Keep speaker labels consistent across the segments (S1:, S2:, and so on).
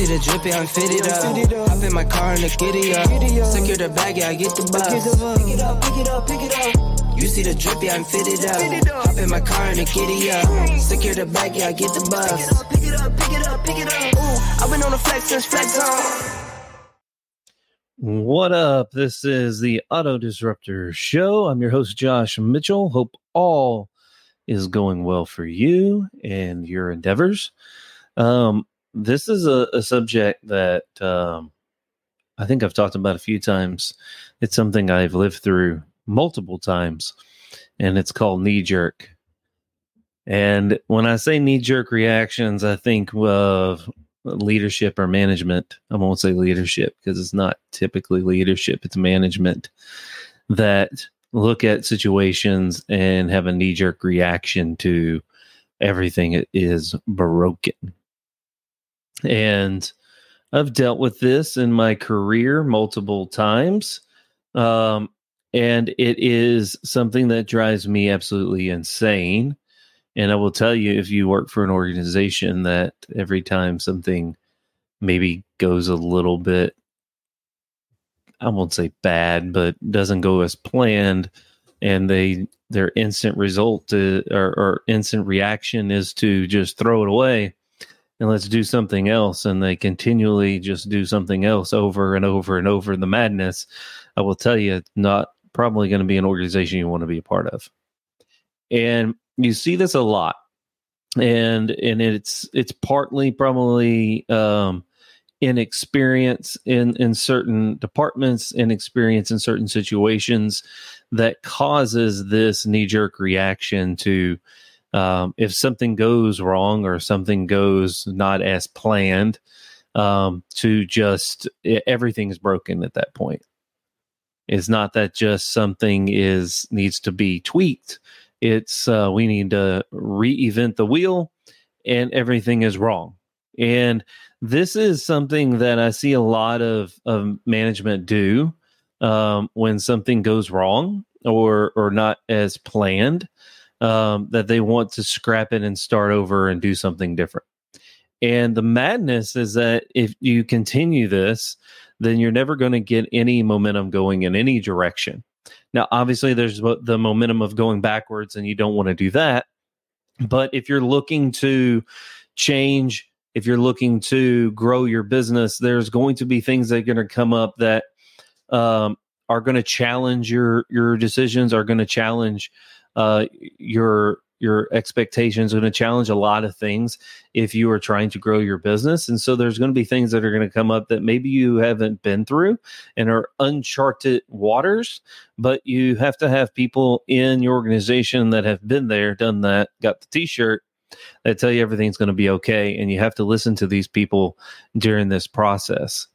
S1: see the drippy, I'm fitted up. Hop in my car and the giddy up. Secure the bag, yeah, I get the bus. Pick it up, pick it up, pick it up. You see the drippy, I'm fitted up. Hop in my car and the giddy up. Secure the bag, yeah, I get the bus. Pick it up, pick it up, pick it up. Ooh, I've been on the flex since flex on.
S2: What up? This is the Auto Disruptor Show. I'm your host, Josh Mitchell. Hope all is going well for you and your endeavors. Um, this is a, a subject that um, I think I've talked about a few times. It's something I've lived through multiple times, and it's called knee jerk. And when I say knee jerk reactions, I think of leadership or management. I won't say leadership because it's not typically leadership, it's management that look at situations and have a knee jerk reaction to everything is broken. And I've dealt with this in my career multiple times. Um, and it is something that drives me absolutely insane. And I will tell you, if you work for an organization that every time something maybe goes a little bit, I won't say bad, but doesn't go as planned, and they their instant result to, or, or instant reaction is to just throw it away and let's do something else, and they continually just do something else over and over and over. The madness, I will tell you, not probably going to be an organization you want to be a part of. And you see this a lot and and it's it's partly probably um inexperience in in certain departments inexperience in certain situations that causes this knee jerk reaction to um, if something goes wrong or something goes not as planned um, to just everything's broken at that point it's not that just something is needs to be tweaked it's uh, we need to re-event the wheel, and everything is wrong. And this is something that I see a lot of, of management do um, when something goes wrong or or not as planned. Um, that they want to scrap it and start over and do something different. And the madness is that if you continue this, then you're never going to get any momentum going in any direction. Now, obviously, there's the momentum of going backwards, and you don't want to do that. But if you're looking to change, if you're looking to grow your business, there's going to be things that are going to come up that um, are going to challenge your your decisions, are going to challenge uh, your your expectations are going to challenge a lot of things if you are trying to grow your business. And so there's going to be things that are going to come up that maybe you haven't been through and are uncharted waters but you have to have people in your organization that have been there done that got the t-shirt that tell you everything's going to be okay and you have to listen to these people during this process.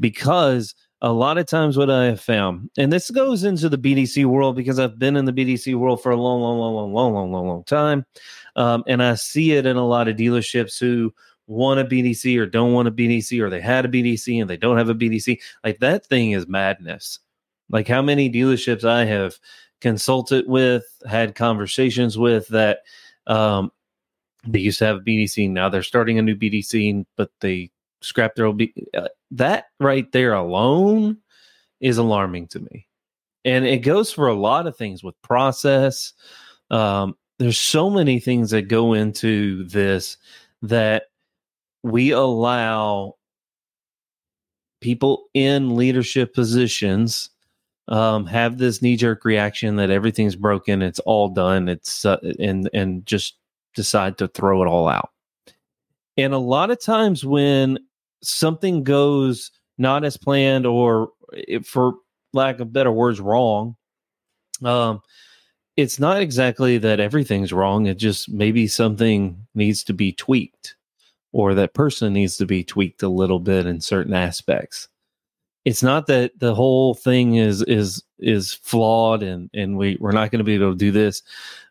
S2: Because a lot of times what I have found, and this goes into the BDC world because I've been in the BDC world for a long, long, long, long, long, long, long, long time. Um, and I see it in a lot of dealerships who want a BDC or don't want a BDC or they had a BDC and they don't have a BDC. Like that thing is madness. Like how many dealerships I have consulted with, had conversations with that um, they used to have a BDC. Now they're starting a new BDC, but they scrap their old. Uh, that right there alone is alarming to me, and it goes for a lot of things with process. Um, there's so many things that go into this that we allow people in leadership positions um, have this knee jerk reaction that everything's broken, it's all done, it's uh, and and just decide to throw it all out. And a lot of times when something goes not as planned or for lack of better words wrong um it's not exactly that everything's wrong. It just maybe something needs to be tweaked or that person needs to be tweaked a little bit in certain aspects. It's not that the whole thing is is is flawed and and we we're not going to be able to do this.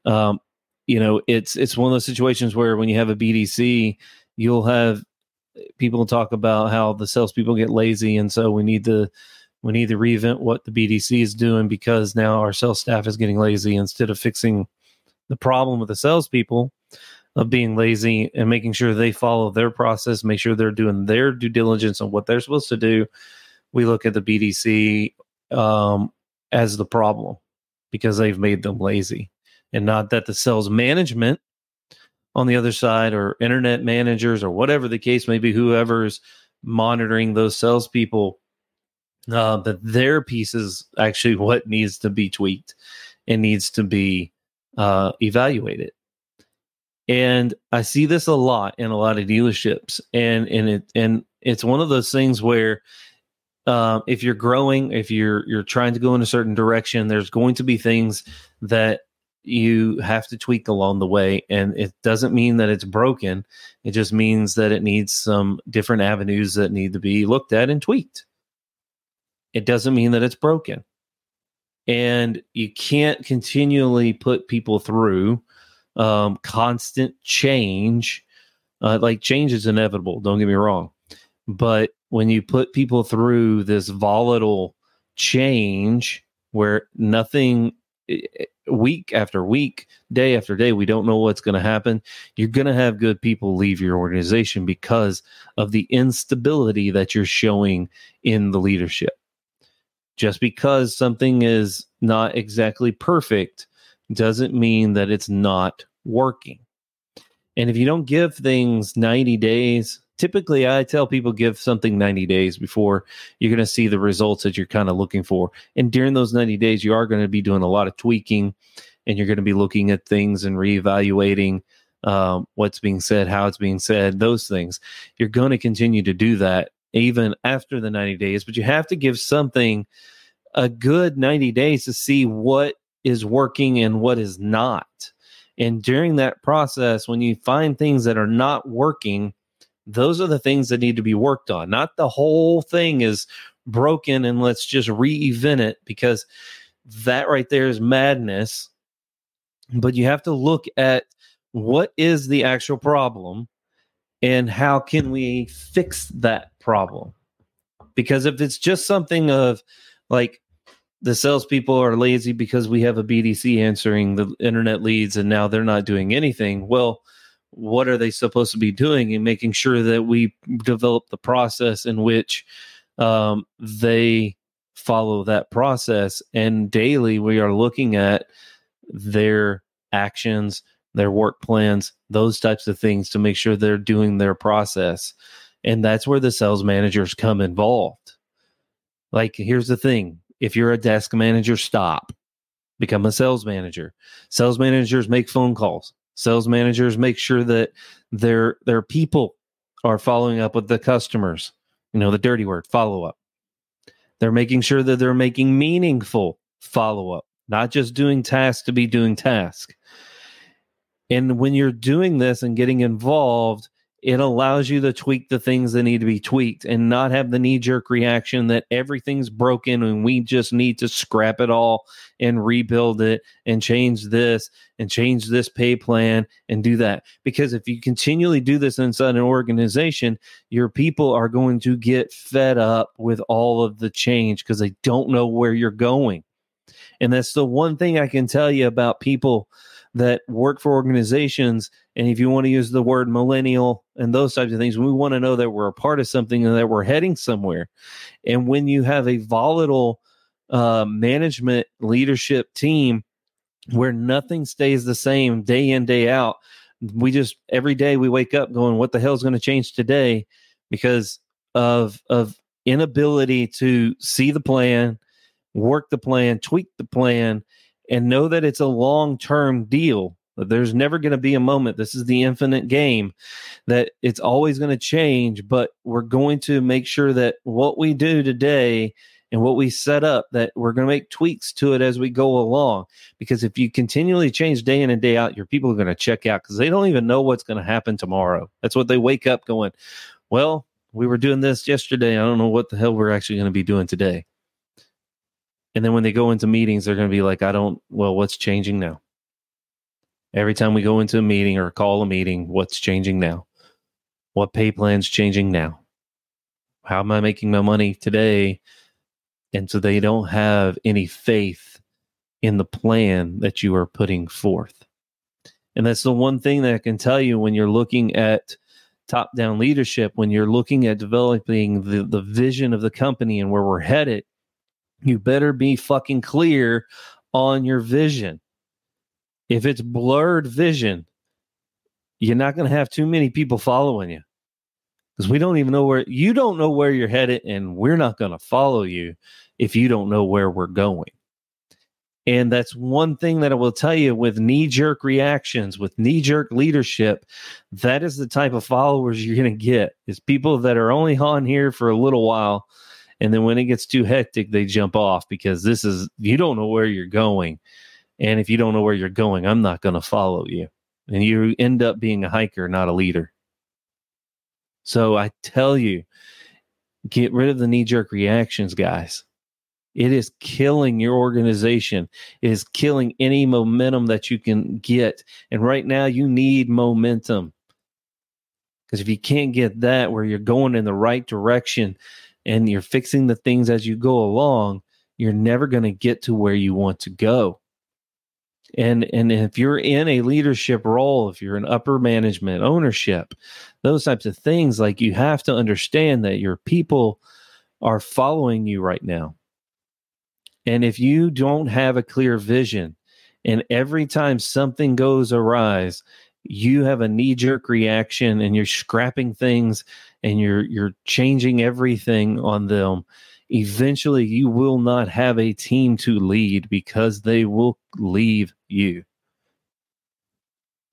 S2: Um you know it's it's one of those situations where when you have a bdc you'll have people talk about how the salespeople get lazy, and so we need to we need to reinvent what the BDC is doing because now our sales staff is getting lazy instead of fixing the problem with the salespeople. of being lazy and making sure they follow their process, make sure they're doing their due diligence on what they're supposed to do. We look at the BDC um, as the problem because they've made them lazy, and not that the sales management on the other side or internet managers or whatever the case may be, whoever's monitoring those salespeople, uh, that their piece is actually what needs to be tweaked and needs to be uh, evaluated. And I see this a lot in a lot of dealerships, and and it and it's one of those things where uh, if you're growing, if you're you're trying to go in a certain direction, there's going to be things that you have to tweak along the way, and it doesn't mean that it's broken. It just means that it needs some different avenues that need to be looked at and tweaked. It doesn't mean that it's broken, and you can't continually put people through um, constant change. Uh, like change is inevitable. Don't get me wrong, but when you put people through this volatile change where nothing Eh, eh, week after week, day after day, we don't know what's going to happen. You're going to have good people leave your organization because of the instability that you're showing in the leadership. Just because something is not exactly perfect doesn't mean that it's not working. And if you don't give things 90 days, typically I tell people give something 90 days before you're going to see the results that you're kind of looking for. And during those 90 days, you are going to be doing a lot of tweaking and you're going to be looking at things and reevaluating um, what's being said, how it's being said, those things. You're going to continue to do that even after the 90 days, but you have to give something a good 90 days to see what is working and what is not. And during that process, when you find things that are not working, those are the things that need to be worked on. Not the whole thing is broken and let's just re-event it because that right there is madness. But you have to look at what is the actual problem and how can we fix that problem? Because if it's just something of like the salespeople are lazy because we have a BDC answering the internet leads and now they're not doing anything, well, what are they supposed to be doing and making sure that we develop the process in which um, they follow that process. And daily we are looking at their actions their work plans those types of things to make sure they're doing their process. And that's where the sales managers come involved. Like here's the thing. If you're a desk manager stop. Become a sales manager. Sales managers make phone calls Sales managers make sure that their their people are following up with the customers. You know, the dirty word, follow up. They're making sure that they're making meaningful follow up, not just doing tasks to be doing task. And when you're doing this and getting involved, it allows you to tweak the things that need to be tweaked and not have the knee jerk reaction that everything's broken and we just need to scrap it all and rebuild it and change this and change this pay plan and do that. Because if you continually do this inside an organization, your people are going to get fed up with all of the change because they don't know where you're going. And that's the one thing I can tell you about people that work for organizations. And if you want to use the word millennial and those types of things, we want to know that we're a part of something and that we're heading somewhere. And when you have a volatile uh, management leadership team where nothing stays the same day in, day out, we just every day we wake up going, what the hell is going to change today? Because of of inability to see the plan, work the plan, tweak the plan, and know that it's a long term deal. There's never going to be a moment. This is the infinite game that it's always going to change, but we're going to make sure that what we do today and what we set up that we're going to make tweaks to it as we go along because if you continually change day in and day out your people are going to check out because they don't even know what's going to happen tomorrow that's what they wake up going well we were doing this yesterday i don't know what the hell we're actually going to be doing today and then when they go into meetings, they're going to be like, I don't, well, what's changing now? Every time we go into a meeting or call a meeting, what's changing now? What pay plan's changing now? How am I making my money today? And so they don't have any faith in the plan that you are putting forth. And that's the one thing that I can tell you when you're looking at top down leadership, when you're looking at developing the, the vision of the company and where we're headed, you better be fucking clear on your vision. If it's blurred vision, you're not going to have too many people following you because we don't even know where you don't know where you're headed, and we're not going to follow you if you don't know where we're going. And that's one thing that I will tell you with knee jerk reactions, with knee jerk leadership, that is the type of followers you're going to get is people that are only on here for a little while. And then when it gets too hectic, they jump off because this is, you don't know where you're going. And if you don't know where you're going, I'm not going to follow you. And you end up being a hiker, not a leader. So I tell you, get rid of the knee jerk reactions, guys. It is killing your organization. It is killing any momentum that you can get. And right now, you need momentum. Because if you can't get that where you're going in the right direction and you're fixing the things as you go along, you're never going to get to where you want to go. And and if you're in a leadership role, if you're in upper management, ownership, those types of things, like you have to understand that your people are following you right now and if you don't have a clear vision, and every time something goes awry, you have a knee jerk reaction and you're scrapping things and you're you're changing everything on them eventually you will not have a team to lead because they will leave you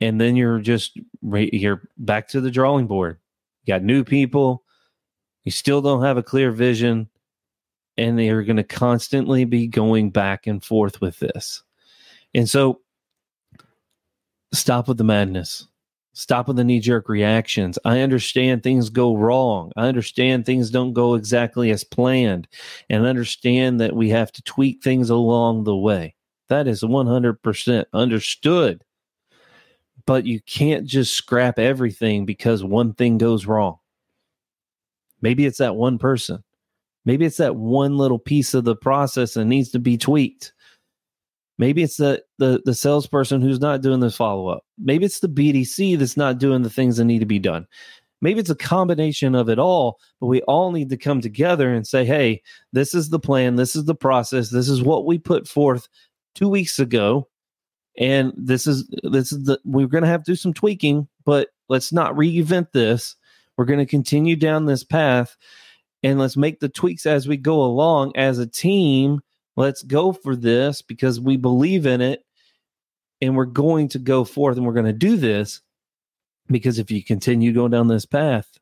S2: and then you're just you're back to the drawing board you got new people you still don't have a clear vision and they are going to constantly be going back and forth with this. And so stop with the madness. Stop with the knee jerk reactions. I understand things go wrong. I understand things don't go exactly as planned and understand that we have to tweak things along the way. That is 100% understood. But you can't just scrap everything because one thing goes wrong. Maybe it's that one person. Maybe it's that one little piece of the process that needs to be tweaked. Maybe it's the the, the salesperson who's not doing this follow up. Maybe it's the BDC that's not doing the things that need to be done. Maybe it's a combination of it all, but we all need to come together and say, hey, this is the plan, this is the process, this is what we put forth two weeks ago. And this is this is the we're gonna have to do some tweaking, but let's not reinvent this. We're gonna continue down this path and let's make the tweaks as we go along as a team. Let's go for this because we believe in it and we're going to go forth and we're going to do this because if you continue going down this path,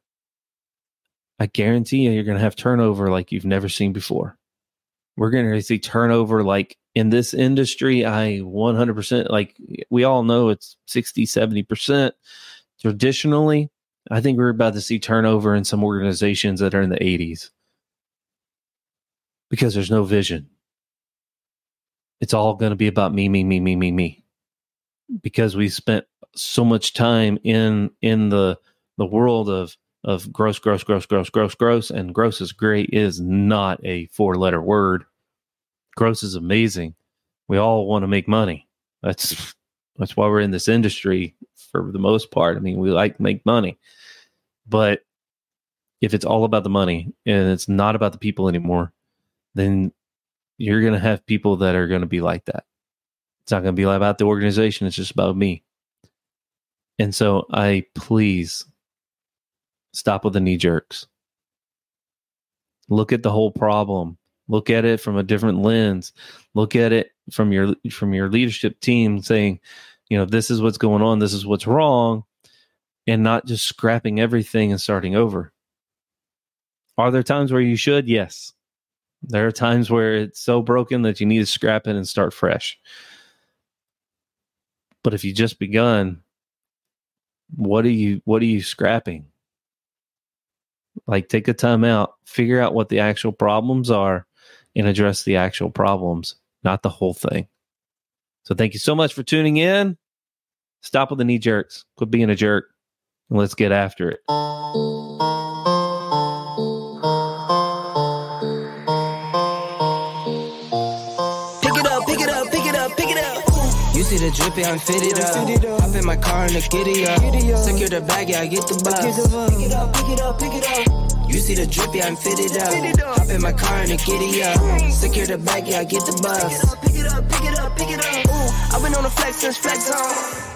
S2: I guarantee you, you're going to have turnover like you've never seen before. We're going to see turnover like in this industry. I 100% like we all know it's 60, 70% traditionally. I think we're about to see turnover in some organizations that are in the 80s because there's no vision. It's all going to be about me, me, me, me, me, me. Because we spent so much time in in the the world of of gross, gross, gross, gross, gross, gross, and gross is great is not a four letter word. Gross is amazing. We all want to make money. That's that's why we're in this industry for the most part. I mean, we like make money. But if it's all about the money and it's not about the people anymore, then you're going to have people that are going to be like that. It's not going to be about the organization. It's just about me. And so I please stop with the knee jerks. Look at the whole problem. Look at it from a different lens. Look at it from your from your leadership team saying, you know, this is what's going on, this is what's wrong, and not just scrapping everything and starting over. Are there times where you should? Yes. There are times where it's so broken that you need to scrap it and start fresh. But if you just begun, what are you what are you scrapping? Like take a time out, figure out what the actual problems are and address the actual problems, not the whole thing. So thank you so much for tuning in. Stop with the knee jerks. Quit being a jerk. And Let's get after it.
S1: See the drippy, I'm fitted up. Hop in my car and the giddy up. Secure the bag, yeah, I get the bus. Pick it up, pick it up, pick it up. You see the drippy, I'm fitted up. Hop in my car and the giddy up. Secure the bag, yeah, I get the bus. Pick it up, pick it up, pick it up, pick it up. Ooh, I've been on the flex since flex on.